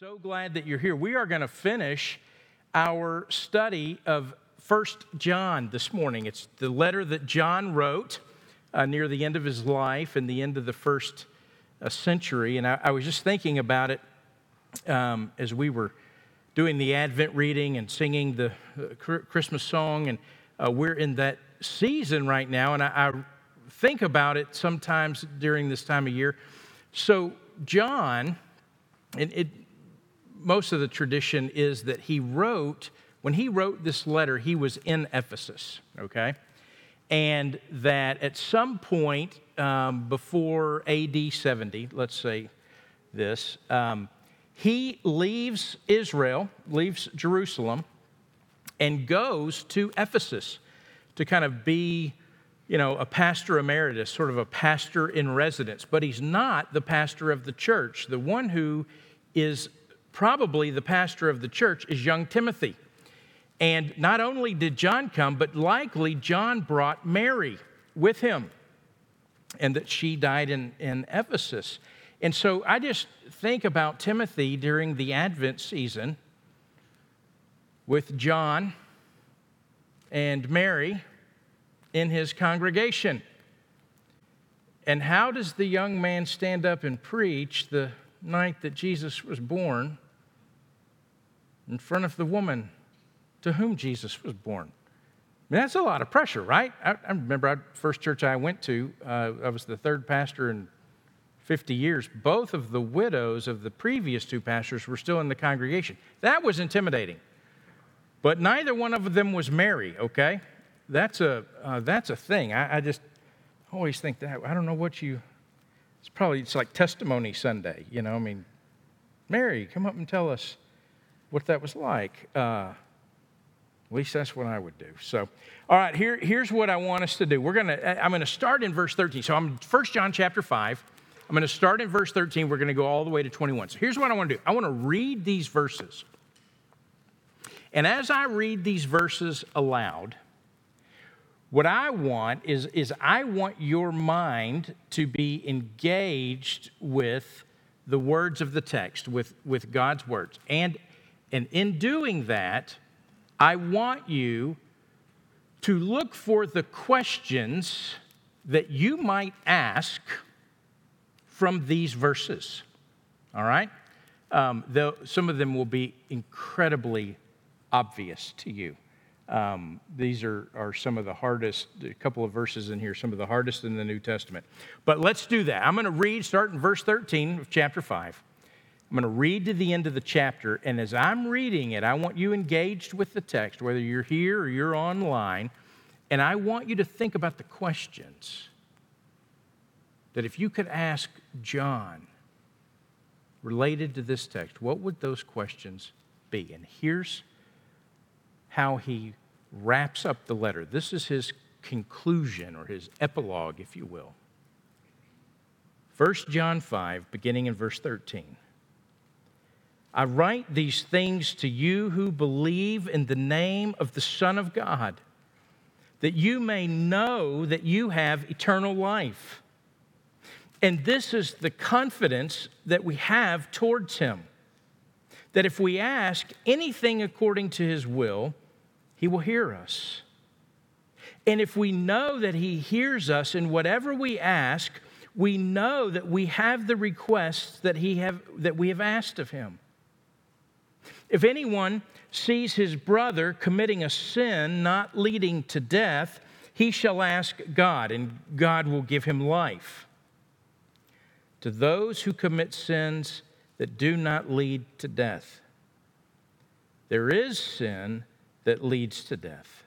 So glad that you're here. We are going to finish our study of First John this morning. It's the letter that John wrote uh, near the end of his life and the end of the first uh, century. And I, I, was just thinking about it um, as we were doing the Advent reading and singing the uh, Christmas song. And uh, we're in that season right now. And I, I think about it sometimes during this time of year. So, John, and it, most of the tradition is that he wrote, when he wrote this letter, he was in Ephesus, okay? And that at some point um, before AD 70, let's say this, um, he leaves Israel, leaves Jerusalem, and goes to Ephesus to kind of be, you know, a pastor emeritus, sort of a pastor in residence. But he's not the pastor of the church. The one who is probably the pastor of the church is young Timothy. And not only did John come, but likely John brought Mary with him, and that she died in, in Ephesus. And so I just think about Timothy during the Advent season with John and Mary in his congregation. And how does the young man stand up and preach the night that Jesus was born? In front of the woman to whom Jesus was born. I mean, that's a lot of pressure, right? I, I remember the first church I went to, uh, I was the third pastor in 50 years. Both of the widows of the previous two pastors were still in the congregation. That was intimidating. But neither one of them was Mary, okay? That's a, uh, that's a thing. I, I just always think that. I don't know what you, it's probably, it's like testimony Sunday, you know? I mean, Mary, come up and tell us what that was like. Uh, at least that's what I would do. So, all right, here, here's what I want us to do. We're gonna, I'm gonna start in verse 13. So I'm 1 John chapter 5. I'm gonna start in verse 13. We're gonna go all the way to 21. So here's what I wanna do. I wanna read these verses. And as I read these verses aloud, what I want is, is I want your mind to be engaged with the words of the text, with, with God's words. And and in doing that, I want you to look for the questions that you might ask from these verses. All right? Um, though some of them will be incredibly obvious to you. Um, these are, are some of the hardest, a couple of verses in here, some of the hardest in the New Testament. But let's do that. I'm going to read, start in verse 13 of chapter 5. I'm going to read to the end of the chapter, and as I'm reading it, I want you engaged with the text, whether you're here or you're online, and I want you to think about the questions that if you could ask John related to this text, what would those questions be? And here's how he wraps up the letter. This is his conclusion or his epilogue, if you will. 1 John 5, beginning in verse 13. I write these things to you who believe in the name of the Son of God, that you may know that you have eternal life. And this is the confidence that we have towards Him that if we ask anything according to His will, He will hear us. And if we know that He hears us in whatever we ask, we know that we have the requests that, he have, that we have asked of Him. If anyone sees his brother committing a sin not leading to death, he shall ask God, and God will give him life. To those who commit sins that do not lead to death, there is sin that leads to death.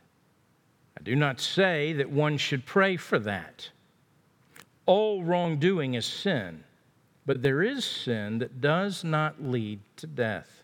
I do not say that one should pray for that. All wrongdoing is sin, but there is sin that does not lead to death.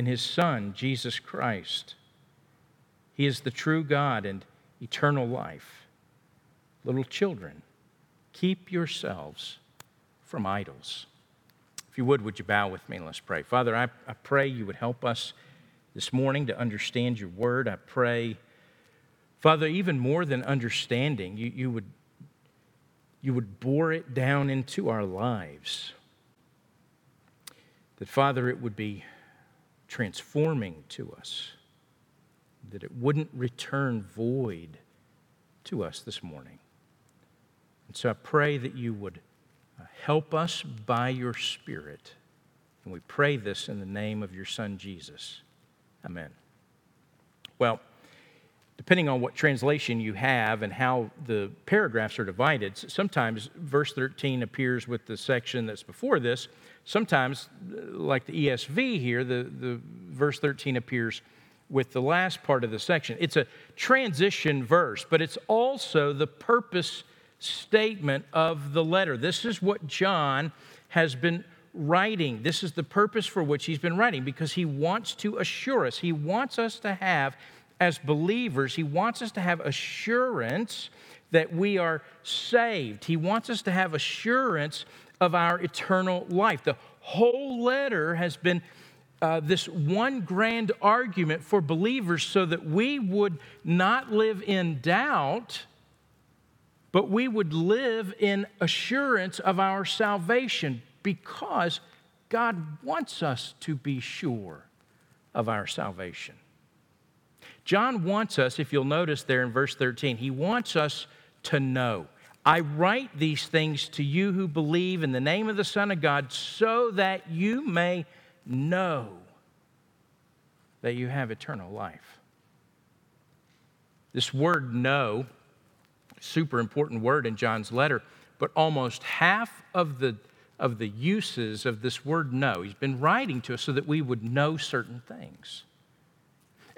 in his Son, Jesus Christ. He is the true God and eternal life. Little children, keep yourselves from idols. If you would, would you bow with me and let's pray? Father, I, I pray you would help us this morning to understand your word. I pray, Father, even more than understanding, you, you, would, you would bore it down into our lives. That, Father, it would be transforming to us, that it wouldn't return void to us this morning. And so I pray that you would uh, help us by your Spirit. And we pray this in the name of your Son, Jesus. Amen. Well, depending on what translation you have and how the paragraphs are divided, sometimes verse 13 appears with the section that's before this. Sometimes, uh, like the ESV here, the, the verse 13 appears with the last part of the section. It's a transition verse, but it's also the purpose statement of the letter. This is what John has been writing. This is the purpose for which he's been writing because he wants to assure us. He wants us to have, as believers, he wants us to have assurance that we are saved. He wants us to have assurance of our eternal life. The whole letter has been uh, this one grand argument for believers so that we would not live in doubt but we would live in assurance of our salvation because God wants us to be sure of our salvation. John wants us, if you'll notice there in verse 13, he wants us to know. I write these things to you who believe in the name of the Son of God so that you may know that you have eternal life. This word know, super important word in John's letter, but almost half of the of the uses of this word know. He's been writing to us so that we would know certain things.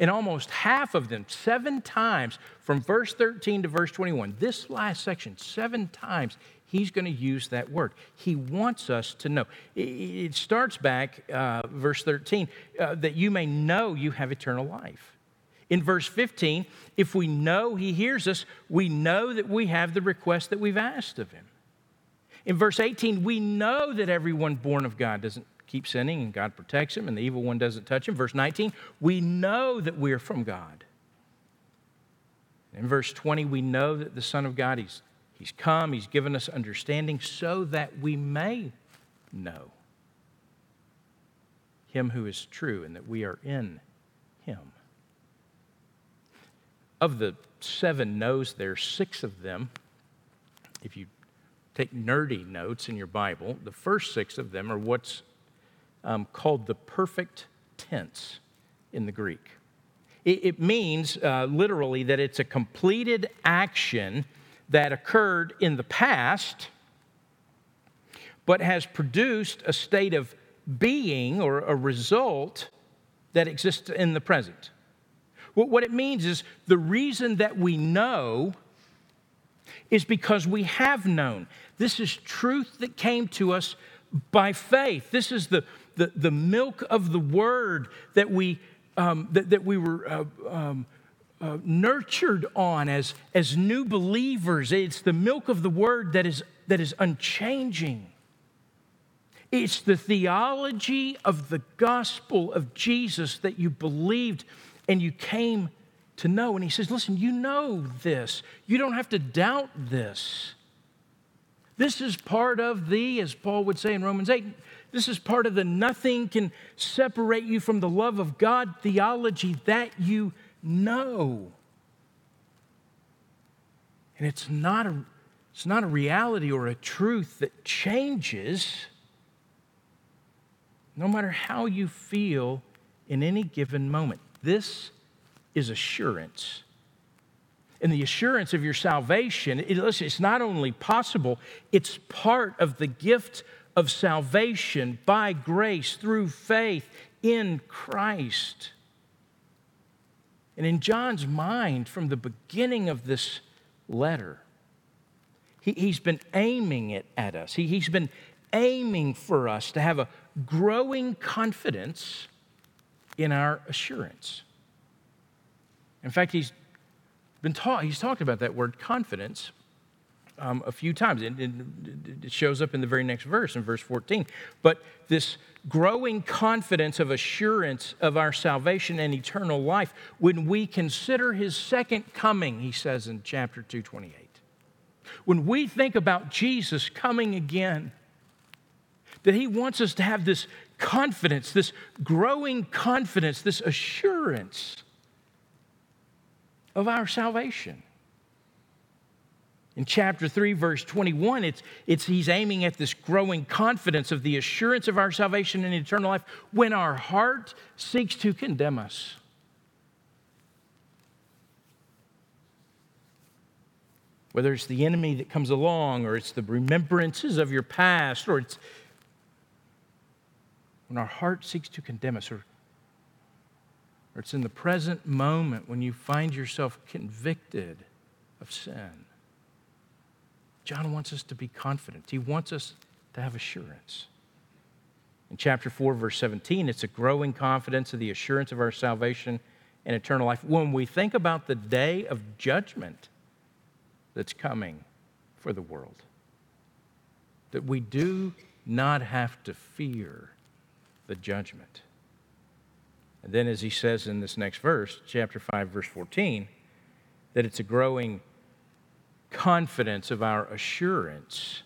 In almost half of them, seven times from verse 13 to verse 21, this last section, seven times, he's going to use that word. He wants us to know. It starts back, uh, verse 13, uh, that you may know you have eternal life. In verse 15, if we know he hears us, we know that we have the request that we've asked of him. In verse 18, we know that everyone born of God doesn't keep sinning and God protects him and the evil one doesn't touch him. Verse 19, we know that we're from God. In verse 20, we know that the Son of God, he's, he's come, He's given us understanding so that we may know Him who is true and that we are in Him. Of the seven knows there, six of them, if you take nerdy notes in your Bible, the first six of them are what's um, called the perfect tense in the Greek. It, it means uh, literally that it's a completed action that occurred in the past, but has produced a state of being or a result that exists in the present. What it means is the reason that we know is because we have known. This is truth that came to us by faith. This is the, the, the milk of the word that we, um, that, that we were uh, um, uh, nurtured on as, as new believers. It's the milk of the word that is, that is unchanging. It's the theology of the gospel of Jesus that you believed and you came to know. And he says, Listen, you know this. You don't have to doubt this. This is part of the, as Paul would say in Romans 8, this is part of the nothing can separate you from the love of God theology that you know. And it's not a, it's not a reality or a truth that changes no matter how you feel in any given moment. This is assurance. And the assurance of your salvation, it, listen, it's not only possible, it's part of the gift of salvation by grace through faith in Christ. And in John's mind, from the beginning of this letter, he, has been aiming it at us. He, he's been aiming for us to have a, growing confidence in our assurance. In fact, he's been taught, he's talked about that word confidence um, a few times. It, it, it shows up in the very next verse, in verse 14. But this growing confidence of assurance of our salvation and eternal life when we consider his second coming, he says in chapter 228. When we think about Jesus coming again, that he wants us to have this confidence, this growing confidence, this assurance of our salvation. In chapter 3, verse 21, it's, it's, he's aiming at this growing confidence of the assurance of our salvation and eternal life when our heart seeks to condemn us. Whether it's the enemy that comes along, or it's the remembrances of your past, or it's when our heart seeks to condemn us, or, or it's in the present moment when you find yourself convicted of sin. John wants us to be confident. He wants us to have assurance. In chapter 4, verse 17, it's a growing confidence of the assurance of our salvation and eternal life when we think about the day of judgment that's coming for the world. That we do not have to fear the judgment. And then, as he says in this next verse, chapter 5, verse 14, that it's a growing confidence of our assurance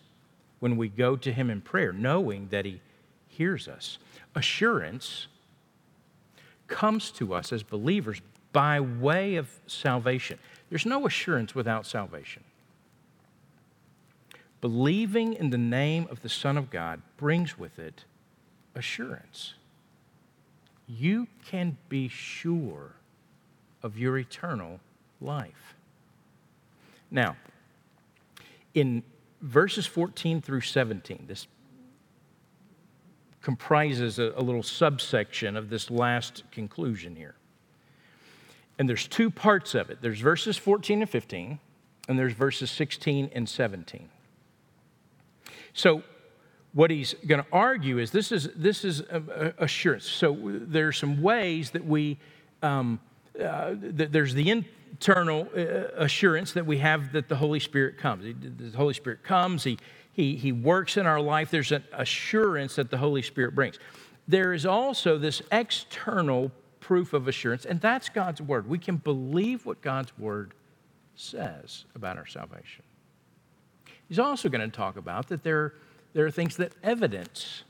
when we go to Him in prayer, knowing that He hears us. Assurance comes to us as believers by way of salvation. There's no assurance without salvation. Believing in the name of the Son of God brings with it assurance. You can be sure of your eternal life. Now, in verses 14 through 17, this comprises a, a, little subsection of this last conclusion here. And there's two parts of it there's verses 14 and 15, and there's verses 16 and 17. So, what he's going to argue is this is, this is assurance. So, there are some ways that we, um, uh, there's the internal uh, assurance that we have that the Holy Spirit comes. The Holy Spirit comes, He, he, he works in our life. There's an assurance that the Holy Spirit brings. There is also this external proof of assurance, and that's God's Word. We can believe what God's Word says about our salvation. He's also going to talk about that there, there are things that evidence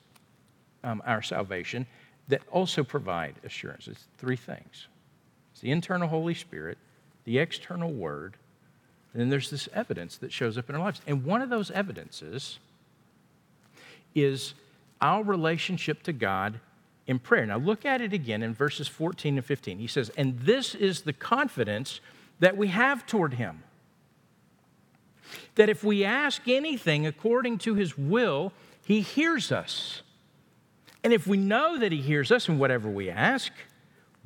um, our salvation that also provide assurance. It's three things it's the internal Holy Spirit, the external word, and then there's this evidence that shows up in our lives. And one of those evidences is our relationship to God in prayer. Now, look at it again in verses 14 and 15. He says, And this is the confidence that we have toward Him. That if we ask anything according to His will, He hears us. And if we know that He hears us in whatever we ask,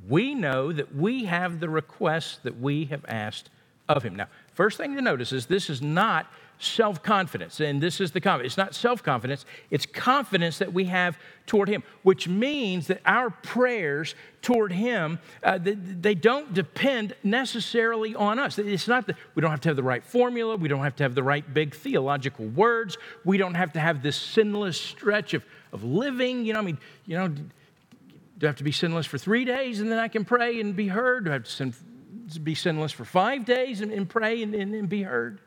we know that we have the requests that we have asked of him. Now, first thing to notice is this is not self confidence, and this is the confidence. It's not self confidence, it's confidence that we have toward Him, which means that our prayers toward Him, uh, they, they, don't depend necessarily on us. It's not that we don't have to have the right formula, we don't have to have the right big theological words, we don't have to have this sinless stretch of, of living. You know, I mean, you know, do I have to be sinless for three days and then I can pray and be heard? Do I have to sin, be sinless for five days and, and pray and, and, and be heard?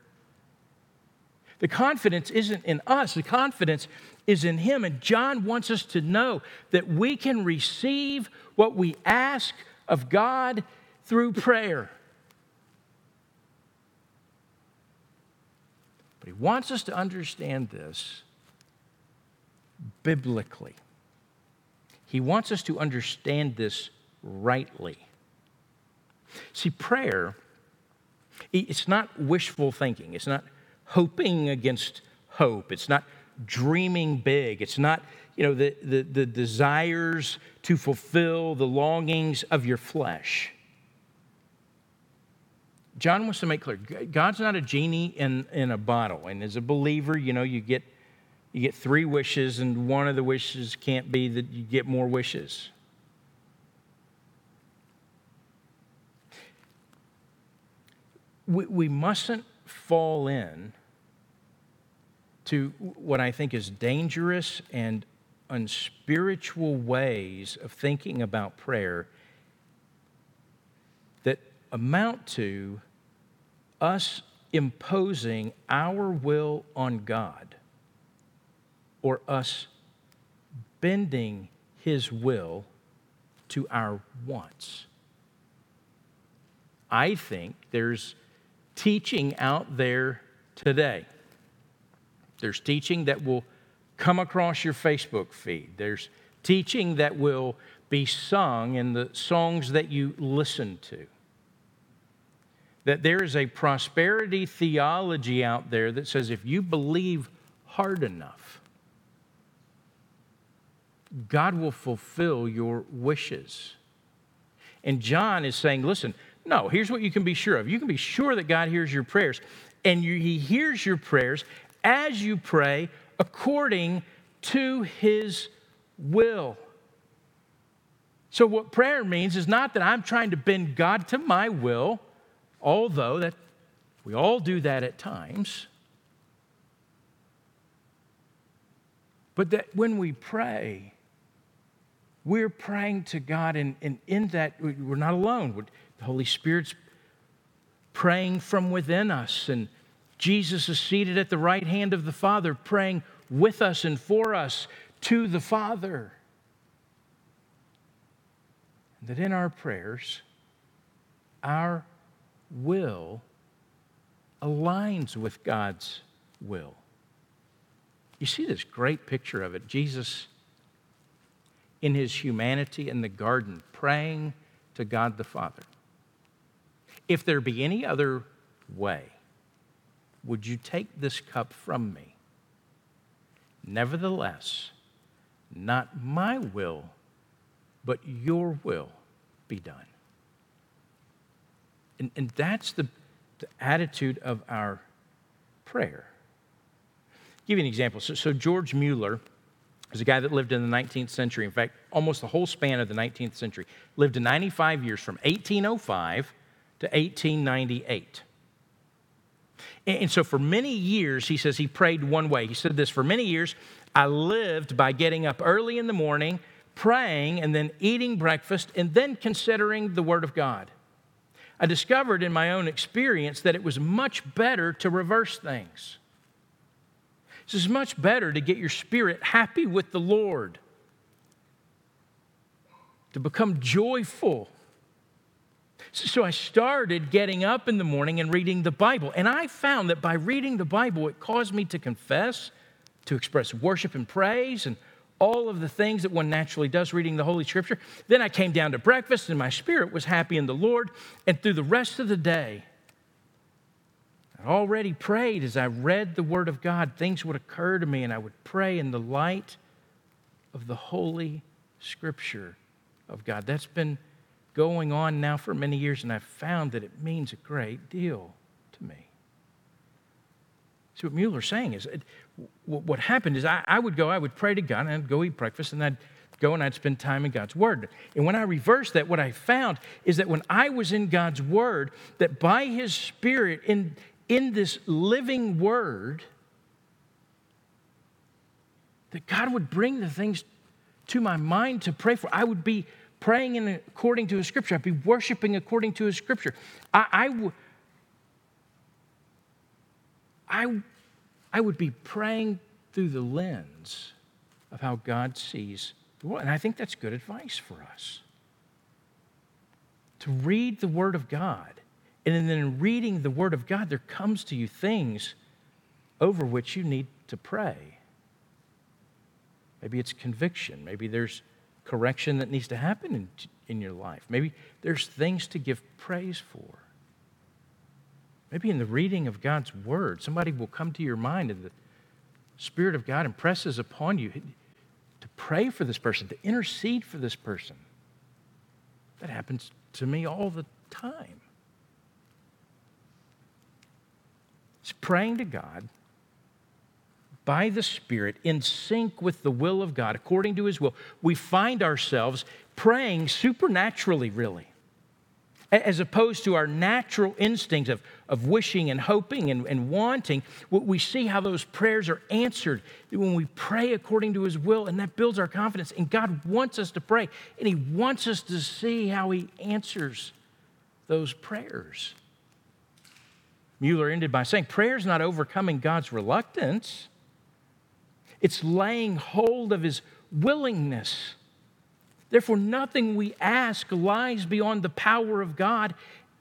The confidence isn't in us, the confidence is in Him. And John wants us to know that we can receive what we ask of God through prayer. But he wants us to understand this biblically. He wants us to understand this rightly. See, prayer, it's not wishful thinking. It's not hoping against hope. It's not dreaming big. It's not, you know, the, the, the desires to fulfill the longings of your flesh. John wants to make clear God's not a genie in, in a bottle. And as a believer, you know, you get you get three wishes, and one of the wishes can't be that you get more wishes. We, we mustn't fall in to what I think is dangerous and unspiritual ways of thinking about prayer that amount to us imposing our will on God or us bending His will to our wants. I think there's teaching out there today. There's teaching that will come across your Facebook feed. There's teaching that will be sung in the songs that you listen to. That there is a prosperity theology out there that says if you believe hard enough, God will fulfill your wishes. And John is saying, listen, no, here's what you can be sure of. You can be sure that God hears your prayers, and you, He hears your prayers as you pray according to His will. So, what prayer means is not that I'm trying to bend God to my will, although that we all do that at times. But that when we pray, we're praying to God, and, and in that, we're not alone. The Holy Spirit's praying from within us, and Jesus is seated at the right hand of the Father, praying with us and for us to the Father. That in our prayers, our will aligns with God's will. You see this great picture of it. Jesus, in his humanity in the garden, praying to God the Father. If there be any other way, would you take this cup from me? Nevertheless, not my will, but your will be done. And, and that's the, the attitude of our prayer. I'll give you an example. So, so George Mueller is a guy that lived in the 19th century. In fact, almost the whole span of the 19th century. Lived to 95 years from 1805 to 1898. And so for many years, he says he prayed one way. He said this for many years, I lived by getting up early in the morning, praying, and then eating breakfast, and then considering the Word of God. I discovered in my own experience that it was much better to reverse things. It's much better to get your spirit happy with the Lord, to become joyful so I started getting up in the morning and reading the Bible. And I found that by reading the Bible, it caused me to confess, to express worship and praise, and all of the things that one naturally does reading the Holy Scripture. Then I came down to breakfast, and my spirit was happy in the Lord. And through the rest of the day, I already prayed as I read the Word of God. Things would occur to me, and I would pray in the light of the Holy Scripture of God. That's been going on now for many years, and I've found that it means a great deal to me. See, what Mueller's saying is, what happened is I, I would go, I would pray to God, and I'd go eat breakfast, and I'd go and I'd spend time in God's Word. And when I reversed that, what I found is that when I was in God's Word, that by His Spirit, in, in this living Word, that God would bring the things to my mind to pray for. I would be praying in, according to His Scripture. I'd be worshiping according to His Scripture. I, would be praying through the lens of how God sees the world. And I think that's good advice for us. To read the Word of God. And then in reading the Word of God, there comes to you things over which you need to pray. Maybe it's conviction. Maybe there's correction that needs to happen in, in your life. Maybe there's things to give praise for. Maybe in the reading of God's word, somebody will come to your mind and the Spirit of God impresses upon you to pray for this person, to intercede for this person. That happens to me all the time. It's praying to God, by the Spirit, in sync with the will of God, according to His will, we find ourselves praying supernaturally, really as opposed to our natural instincts of, of wishing and hoping and, and wanting, we see how those prayers are answered when we pray according to His will, and that builds our confidence. And God wants us to pray, and He wants us to see how He answers those prayers. Mueller ended by saying, Prayer is not overcoming God's reluctance, it's laying hold of His willingness Therefore, nothing we ask lies beyond the power of God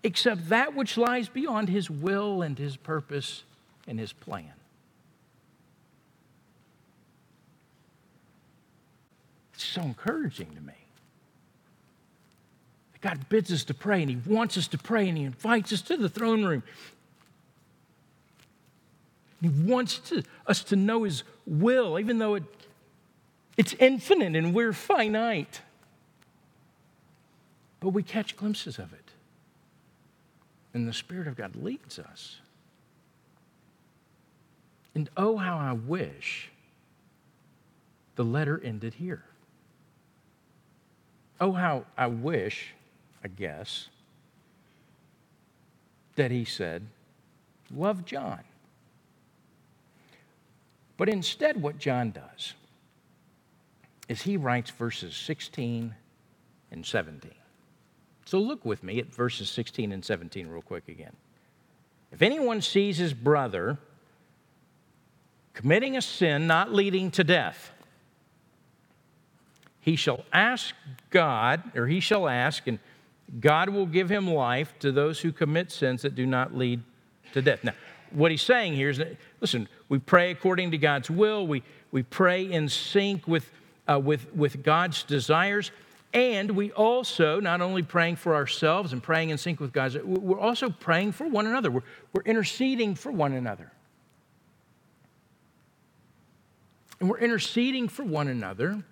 except that which lies beyond His will and His purpose and His plan. It's so encouraging to me. God bids us to pray and He wants us to pray and He invites us to the throne room. He wants to, us to know His will, even though it, it's infinite and we're finite but we catch glimpses of it. And the Spirit of God leads us. And oh, how I wish the letter ended here. Oh, how I wish, I guess, that he said, Love John. But instead, what John does is he writes verses 16 and 17. So look with me at verses 16 and 17 real quick again. If anyone sees his brother committing a sin not leading to death, he shall ask God, or he shall ask, and God will give him life to those who commit sins that do not lead to death. Now, what he's saying here is that, listen, we pray according to God's will, we, we pray in sync with, uh, with, with God's desires. And we also, not only praying for ourselves and praying in sync with God, we're also praying for one another. We're, we're interceding for one another. And we're interceding for one another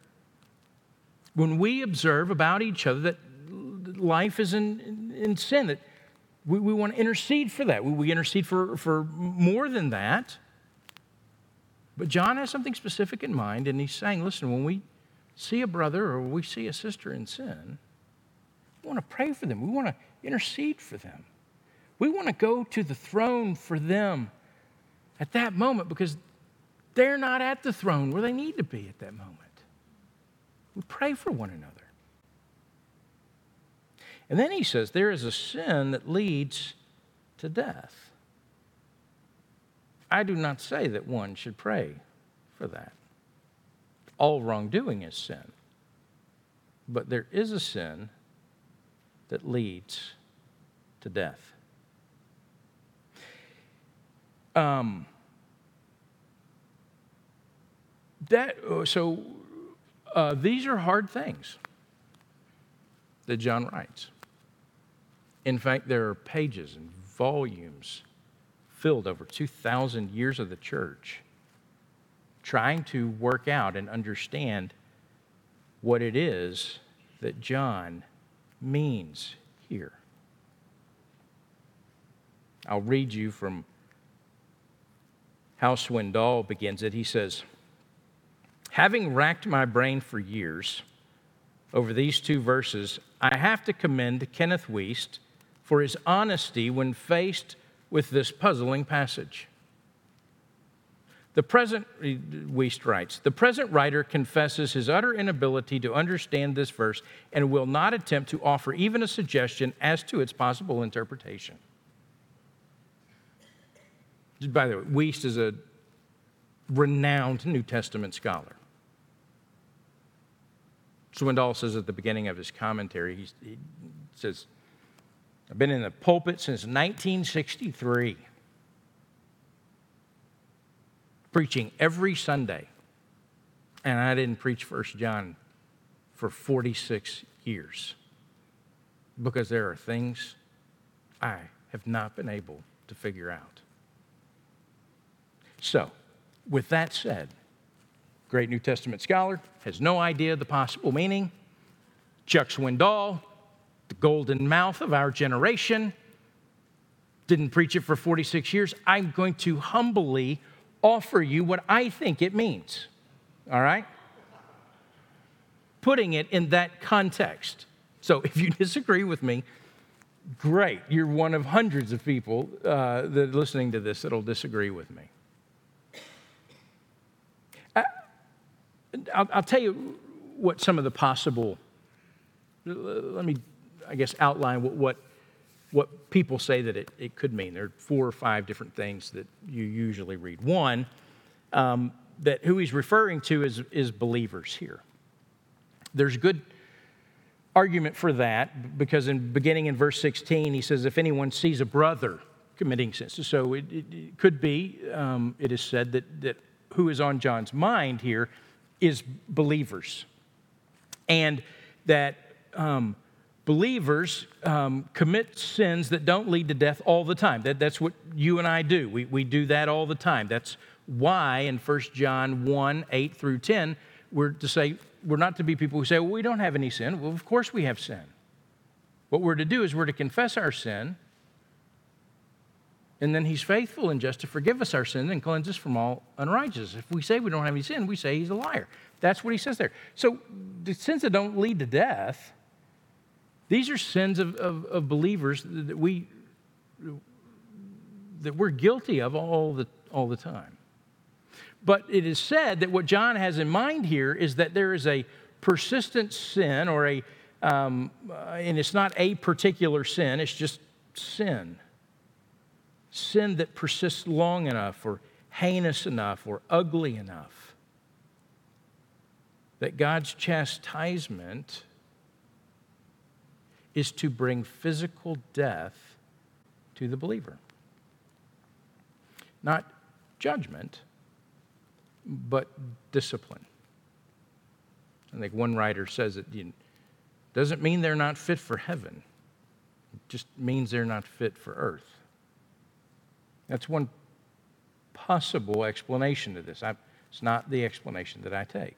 when we observe about each other that life is in, in sin, that we, we want to intercede for that. We, we intercede for, for more than that. But John has something specific in mind, and he's saying, listen, when we see a brother or we see a sister in sin, we want to pray for them. We want to intercede for them. We want to go to the throne for them at that moment because they're not at the throne where they need to be at that moment. We pray for one another. And then he says there is a sin that leads to death. I do not say that one should pray for that all wrongdoing is sin. But there is a sin that leads to death. Um, that so uh, these are hard things that John writes. In fact, there are pages and volumes filled over 2,000 years of the church trying to work out and understand what it is that John means here. I'll read you from how Swindoll begins it. He says, Having racked my brain for years over these two verses, I have to commend Kenneth Wuest for his honesty when faced with this puzzling passage. The present, Wuest writes, the present writer confesses his utter inability to understand this verse and will not attempt to offer even a suggestion as to its possible interpretation. By the way, Wuest is a renowned New Testament scholar. Swindoll says at the beginning of his commentary, he says, I've been in the pulpit since 1963 preaching every Sunday. And I didn't preach First John for 46 years because there are things I have not been able to figure out. So, with that said, great New Testament scholar, has no idea the possible meaning. Chuck Swindoll, golden mouth of our generation, didn't preach it for 46 years. I'm going to humbly offer you what I think it means. All right? Putting it in that context. So if you disagree with me, great. You're one of hundreds of people uh, that are listening to this that'll disagree with me. I, I'll, I'll tell you what some of the possible, let me, I guess, outline what, what, what people say that it, it could mean. There are four or five different things that you usually read. One, um, that who he's referring to is, is believers here. There's good argument for that because in beginning in verse 16 he says if anyone sees a brother committing sin so it, it, it could be um, it is said that, that who is on john's mind here is believers and that um, believers um, commit sins that don't lead to death all the time that, that's what you and i do we, we do that all the time that's why in 1 john 1 8 through 10 we're to say we're not to be people who say, well, we don't have any sin. Well, of course we have sin. What we're to do is we're to confess our sin, and then he's faithful and just to forgive us our sin and cleanse us from all unrighteousness. If we say we don't have any sin, we say he's a liar. That's what he says there. So the sins that don't lead to death, these are sins of, of, of believers that we that we're guilty of all the, all the time. But it is said that what John has in mind here is that there is a persistent sin or a, um, uh, and it's not a particular sin, it's just sin. Sin that persists long enough or heinous enough or ugly enough that God's chastisement is to bring physical death to the believer. Not judgment but discipline. I think one writer says it doesn't mean they're not fit for heaven, it just means they're not fit for earth. That's one possible explanation to this. I, it's not the explanation that I take.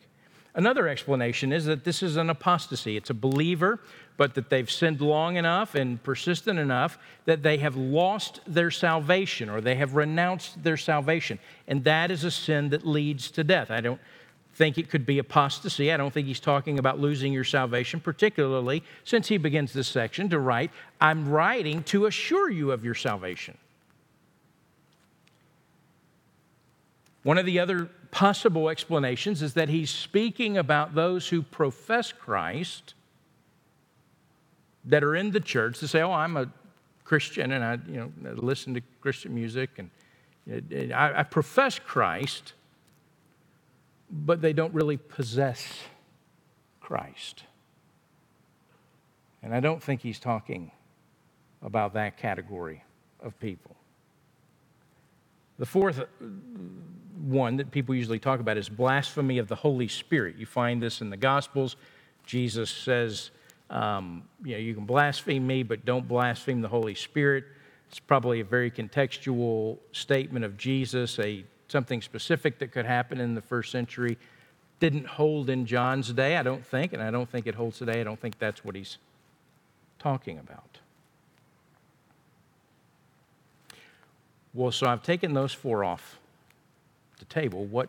Another explanation is that this is an apostasy. It's a believer, but that they've sinned long enough and persistent enough that they have lost their salvation or they have renounced their salvation. And that is a sin that leads to death. I don't think it could be apostasy. I don't think he's talking about losing your salvation, particularly since he begins this section to write, I'm writing to assure you of your salvation. One of the other possible explanations is that he's speaking about those who profess Christ that are in the church to say, "Oh, I'm a Christian and I, you know, listen to Christian music and I, I profess Christ, but they don't really possess Christ." And I don't think he's talking about that category of people. The fourth one that people usually talk about is blasphemy of the Holy Spirit. You find this in the Gospels. Jesus says, um, you know, you can blaspheme me, but don't blaspheme the Holy Spirit. It's probably a very contextual statement of Jesus, a something specific that could happen in the first century. Didn't hold in John's day, I don't think, and I don't think it holds today. I don't think that's what he's talking about. Well, so I've taken those four off table, what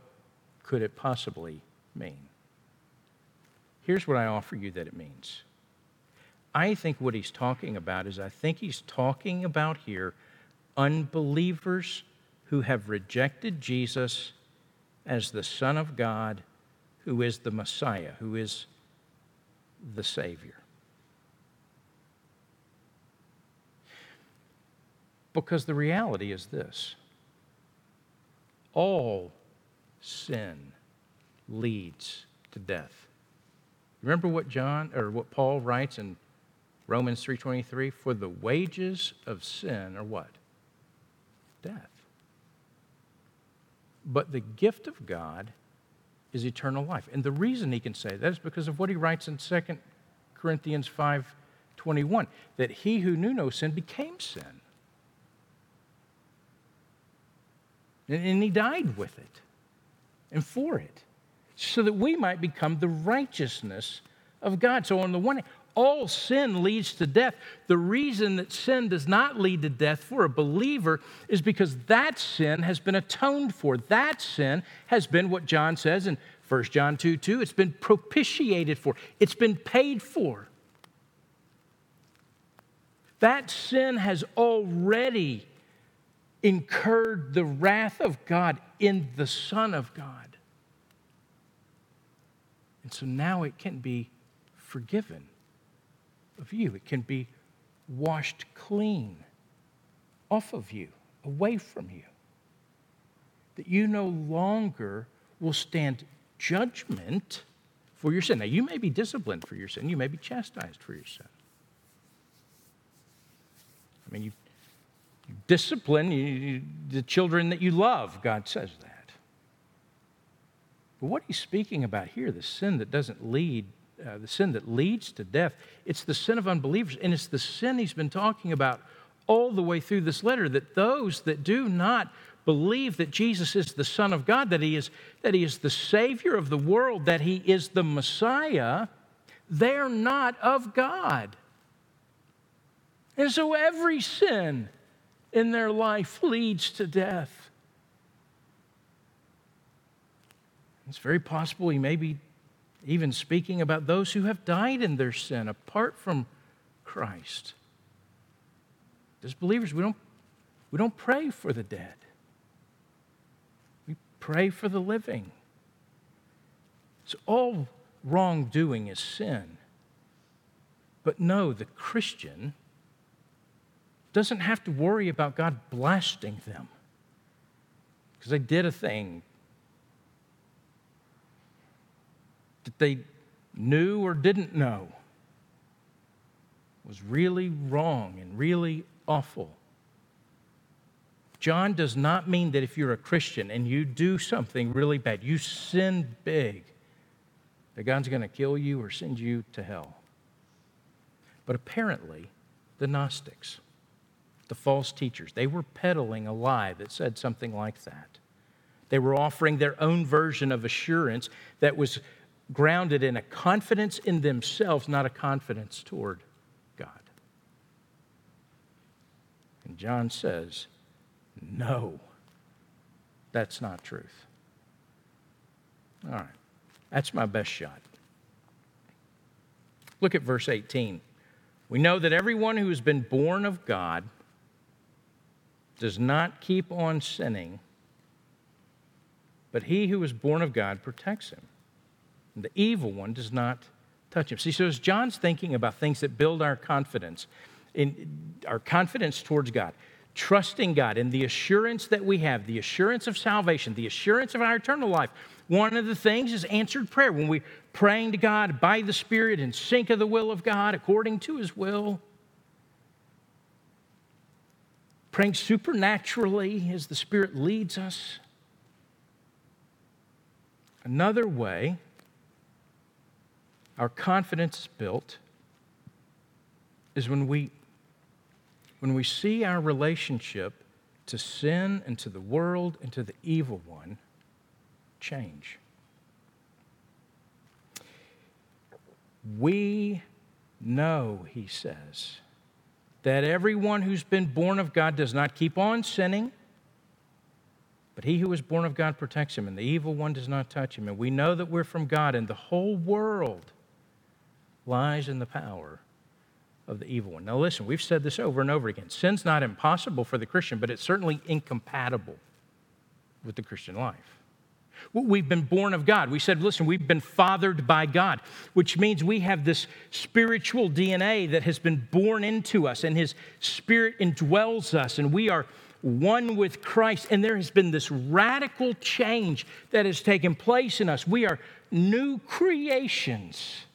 could it possibly mean? Here's what I offer you that it means. I think what he's talking about is I think he's talking about here unbelievers who have rejected Jesus as the Son of God, who is the Messiah, who is the Savior. Because the reality is this all sin leads to death. Remember what John or what Paul writes in Romans 3:23 for the wages of sin are what? Death. But the gift of God is eternal life. And the reason he can say that is because of what he writes in 2 Corinthians 5:21 that he who knew no sin became sin And he died with it and for it, so that we might become the righteousness of God. So, on the one hand, all sin leads to death. The reason that sin does not lead to death for a believer is because that sin has been atoned for. That sin has been what John says in 1 John 2 2. It's been propitiated for, it's been paid for. That sin has already incurred the wrath of God in the Son of God. And so now it can be forgiven of you, it can be washed clean off of you, away from you. That you no longer will stand judgment for your sin. Now, you may be disciplined for your sin, you may be chastised for your sin. I mean, you, discipline you, the children that you love, God says that. But what he's speaking about here, the sin that doesn't lead, uh, the sin that leads to death, it's the sin of unbelievers. And it's the sin he's been talking about all the way through this letter that those that do not believe that Jesus is the Son of God, that he is, that he is the Savior of the world, that he is the Messiah, they're not of God. And so every sin in their life leads to death. It's very possible he may be even speaking about those who have died in their sin apart from Christ. As believers, we don't, we don't pray for the dead, we pray for the living. So all wrongdoing is sin. But no, the Christian doesn't have to worry about God blasting them because they did a thing that they knew or didn't know was really wrong and really awful. John does not mean that if you're a Christian and you do something really bad, you sin big, that God's going to kill you or send you to hell. But apparently, the Gnostics, the false teachers. They were peddling a lie that said something like that. They were offering their own version of assurance that was grounded in a confidence in themselves, not a confidence toward God. And John says, no, that's not truth. All right, that's my best shot. Look at verse 18. We know that everyone who has been born of God does not keep on sinning, but he who is born of God protects him. And the evil one does not touch him. See, so as John's thinking about things that build our confidence, in our confidence towards God, trusting God and the assurance that we have, the assurance of salvation, the assurance of our eternal life. One of the things is answered prayer when we're praying to God by the Spirit in sync of the will of God according to His will praying supernaturally as the Spirit leads us. Another way our confidence is built is when we, when we see our relationship to sin and to the world and to the evil one change. We know, he says, that everyone who's been born of God does not keep on sinning, but he who is born of God protects him, and the evil one does not touch him. And we know that we're from God, and the whole world lies in the power of the evil one. Now, listen, we've said this over and over again. Sin's not impossible for the Christian, but it's certainly incompatible with the Christian life. We've been born of God. We said, listen, we've been fathered by God, which means we have this spiritual DNA that has been born into us, and His Spirit indwells us, and we are one with Christ. And there has been this radical change that has taken place in us. We are new creations.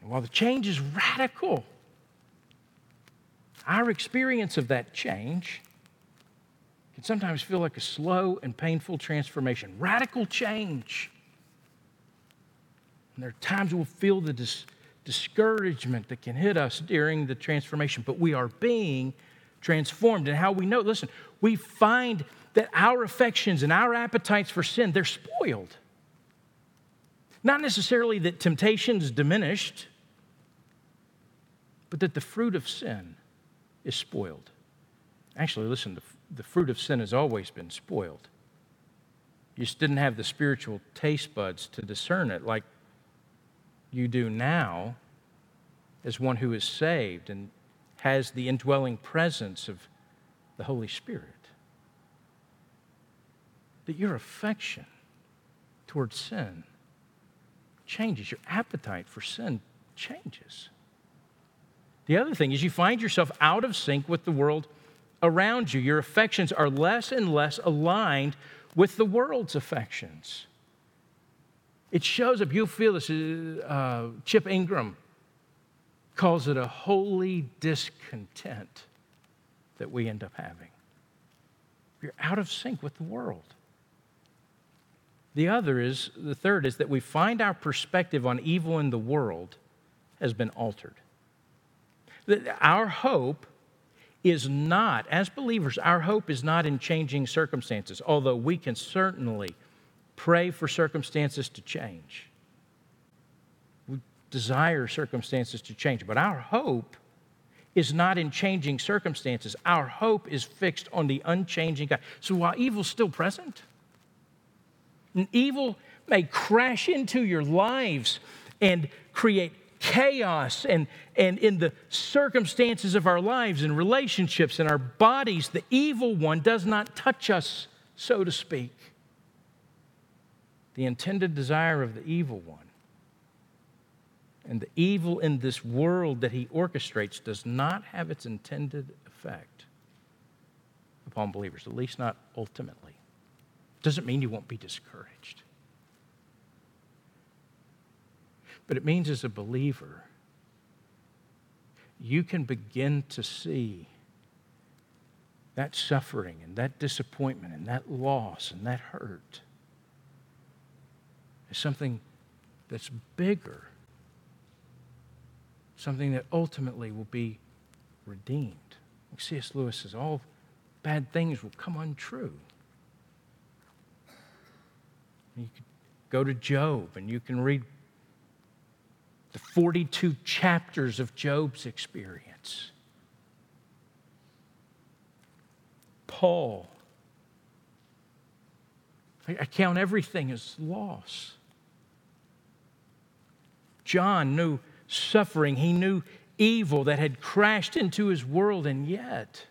And while the change is radical, our experience of that change can sometimes feel like a slow and painful transformation, radical change. And there are times we'll feel the dis- discouragement that can hit us during the transformation, but we are being transformed. And how we know, listen, we find that our affections and our appetites for sin, they're spoiled. Not necessarily that temptation's diminished, but that the fruit of sin is spoiled. Actually, listen, the, the fruit of sin has always been spoiled. You just didn't have the spiritual taste buds to discern it like you do now as one who is saved and has the indwelling presence of the Holy Spirit. That your affection towards sin changes, your appetite for sin changes. The other thing is you find yourself out of sync with the world around you. Your affections are less and less aligned with the world's affections. It shows up. You'll feel this. Uh, Chip Ingram calls it a holy discontent that we end up having. You're out of sync with the world. The other is, the third is that we find our perspective on evil in the world has been altered. That Our hope is not, as believers, our hope is not in changing circumstances, although we can certainly pray for circumstances to change. We desire circumstances to change, but our hope is not in changing circumstances. Our hope is fixed on the unchanging God. So while evil's still present, and evil may crash into your lives and create chaos and, and in the circumstances of our lives and relationships and our bodies, the evil one does not touch us, so to speak. The intended desire of the evil one and the evil in this world that he orchestrates does not have its intended effect upon believers, at least not ultimately. Doesn't mean you won't be discouraged. But it means as a believer, you can begin to see that suffering and that disappointment and that loss and that hurt as something that's bigger, something that ultimately will be redeemed. C.S. Lewis says, all bad things will come untrue. You could go to Job and you can read the 42 chapters of Job's experience. Paul. I count everything as loss. John knew suffering, he knew evil that had crashed into his world, and yet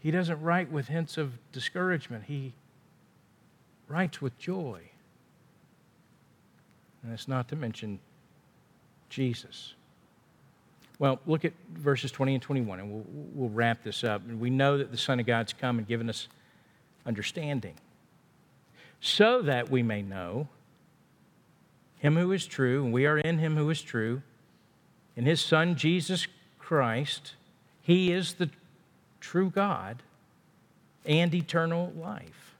he doesn't write with hints of discouragement. He writes with joy. And it's not to mention Jesus. Well, look at verses 20 and 21, and we'll, we'll wrap this up. And we know that the Son of God's come and given us understanding, so that we may know Him who is true, and we are in Him who is true, in His Son, Jesus Christ. He is the true God and eternal life.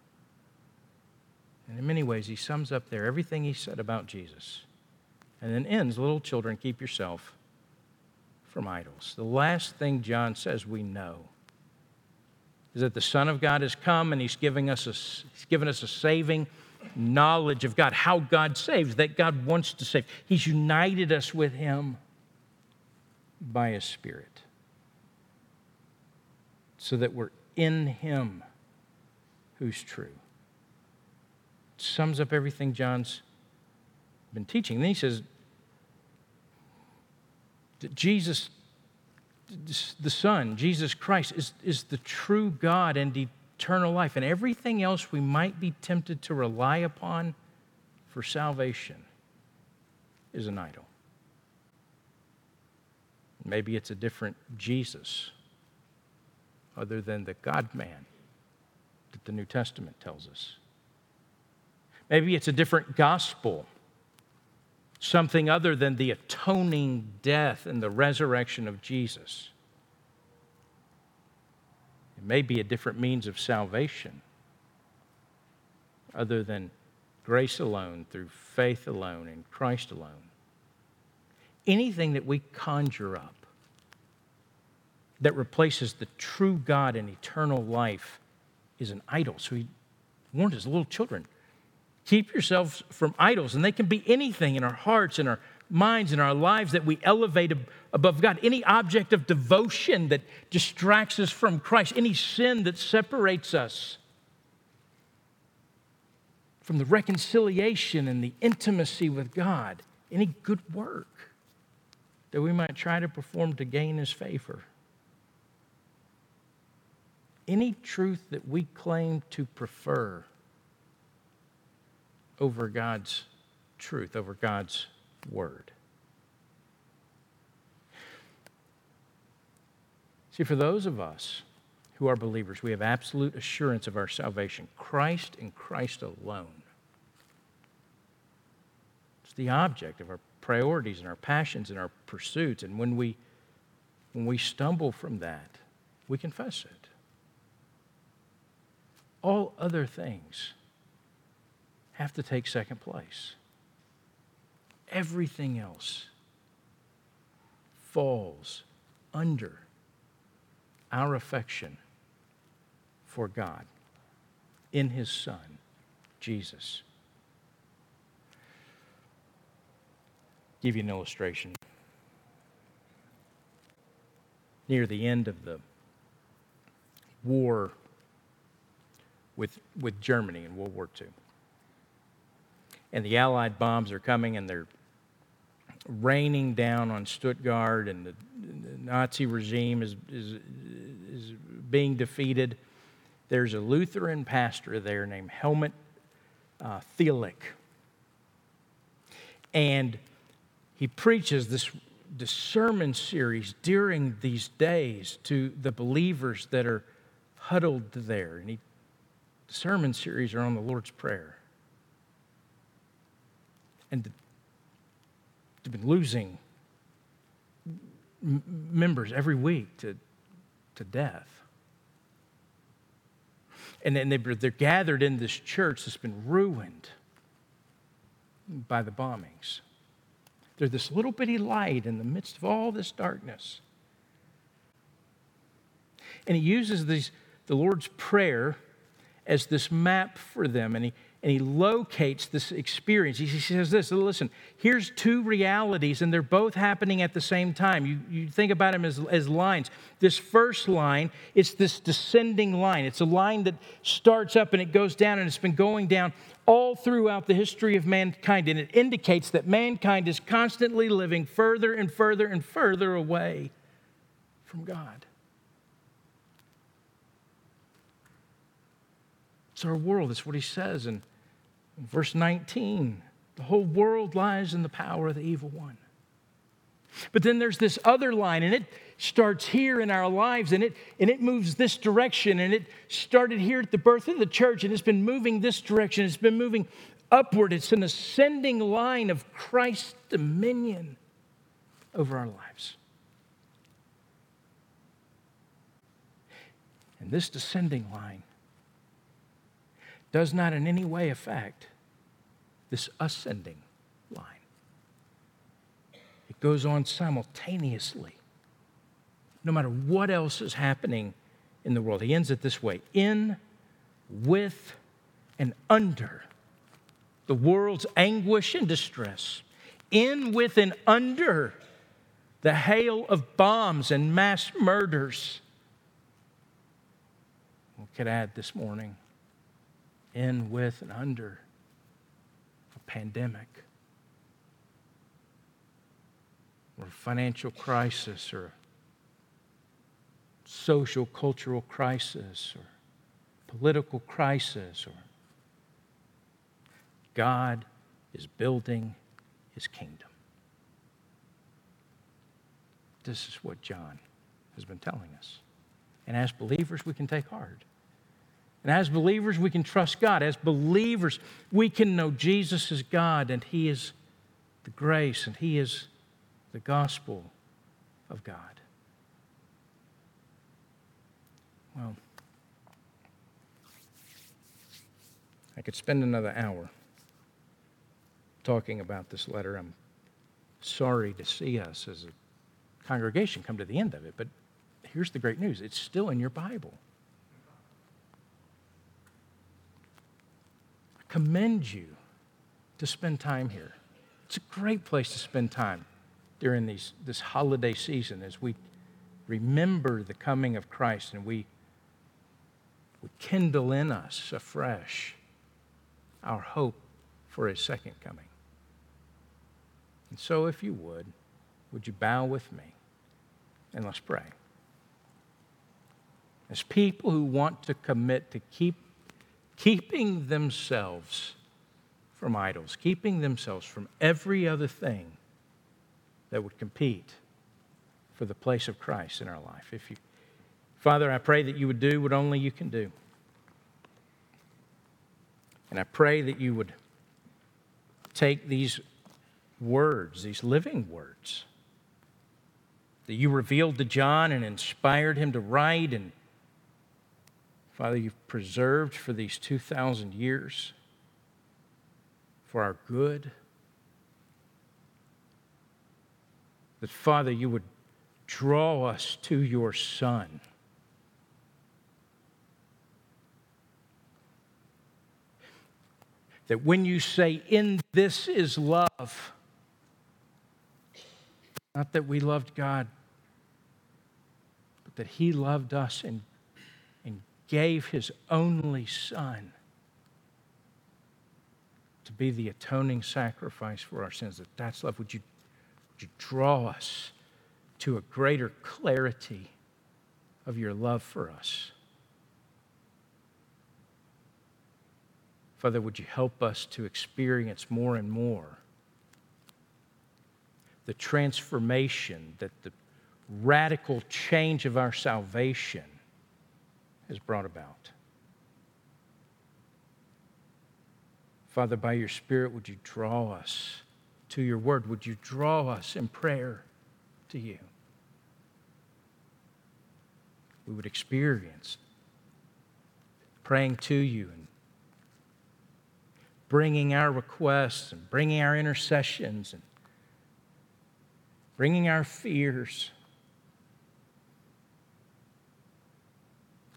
And in many ways, he sums up there everything he said about Jesus. And then ends, little children, keep yourself from idols. The last thing John says we know is that the Son of God has come and he's giving us a, he's given us a saving knowledge of God, how God saves, that God wants to save. He's united us with him by his Spirit so that we're in him who's true sums up everything John's been teaching. Then he says, that Jesus, the Son, Jesus Christ, is, is the true God and eternal life. And everything else we might be tempted to rely upon for salvation is an idol. Maybe it's a different Jesus other than the God man that the New Testament tells us. Maybe it's a different gospel, something other than the atoning death and the resurrection of Jesus. It may be a different means of salvation other than grace alone, through faith alone, in Christ alone. Anything that we conjure up that replaces the true God and eternal life is an idol. So he warned his little children Keep yourselves from idols, and they can be anything in our hearts, in our minds, in our lives that we elevate above God. Any object of devotion that distracts us from Christ, any sin that separates us from the reconciliation and the intimacy with God, any good work that we might try to perform to gain His favor. Any truth that we claim to prefer over God's truth, over God's word. See, for those of us who are believers, we have absolute assurance of our salvation Christ and Christ alone. It's the object of our priorities and our passions and our pursuits. And when we, when we stumble from that, we confess it. All other things have to take second place. Everything else falls under our affection for God in His Son, Jesus. Give you an illustration. Near the end of the war with, with Germany in World War II and the Allied bombs are coming and they're raining down on Stuttgart, and the, Nazi regime is, is, is being defeated. There's a Lutheran pastor there named Helmut uh, And he preaches this, this sermon series during these days to the believers that are huddled there. And he, the sermon series are on the Lord's Prayer and they've been losing members every week to, to death. And then they're, gathered in this church that's been ruined by the bombings. They're this little bitty light in the midst of all this darkness. And he uses these, the Lord's Prayer as this map for them. And he, and he locates this experience. He says this listen, here's two realities, and they're both happening at the same time. You, you think about them as, as lines. This first line, it's this descending line. It's a line that starts up and it goes down, and it's been going down all throughout the history of mankind. And it indicates that mankind is constantly living further and further and further away from God. It's our world. That's what he says in, verse 19. The whole world lies in the power of the evil one. But then there's this other line, and it starts here in our lives, and it, and it moves this direction. And it started here at the birth of the church, and it's been moving this direction. It's been moving upward. It's an ascending line of Christ's dominion over our lives. And this descending line does not in any way affect this ascending line. It goes on simultaneously, no matter what else is happening in the world. He ends it this way in, with, and under the world's anguish and distress, in, with, and under the hail of bombs and mass murders. We could add this morning in, with, and under a pandemic or a financial crisis or a social, cultural crisis or political crisis or God is building his kingdom. This is what John has been telling us. And as believers, we can take heart. And as believers, we can trust God. As believers, we can know Jesus is God and He is the grace and He is the gospel of God. Well, I could spend another hour talking about this letter. I'm sorry to see us as a congregation come to the end of it, but here's the great news it's still in your Bible. Commend you to spend time here. It's a great place to spend time during these, this holiday season as we remember the coming of Christ and we, we kindle in us afresh our hope for his second coming. And so, if you would, would you bow with me and let's pray? As people who want to commit to keep, keeping themselves from idols, keeping themselves from every other thing that would compete for the place of Christ in our life. If you, Father, I pray that you would do what only you can do. And I pray that you would take these words, these living words, that you revealed to John and inspired him to write, and Father, you've preserved for these 2,000 years for our good. That, Father, you would draw us to your Son. That when you say, In this is love, not that we loved God, but that He loved us and, gave His only Son to be the atoning sacrifice for our sins. That that's love. Would you, would you draw us to a greater clarity of your love for us? Father, would you help us to experience more and more the transformation that the radical change of our salvation has brought about? Father, by your Spirit, would you draw us to your word? Would you draw us in prayer to you? We would experience praying to you and bringing our requests and bringing our intercessions and bringing our fears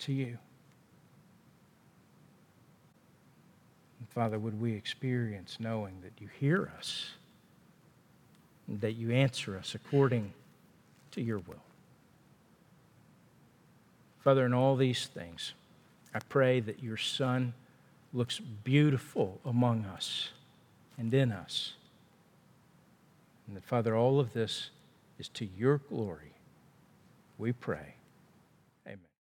to you. Father, would we experience knowing that you hear us and that you answer us according to your will? Father, in all these things, I pray that your Son looks beautiful among us and in us. And that, Father, all of this is to your glory. We pray.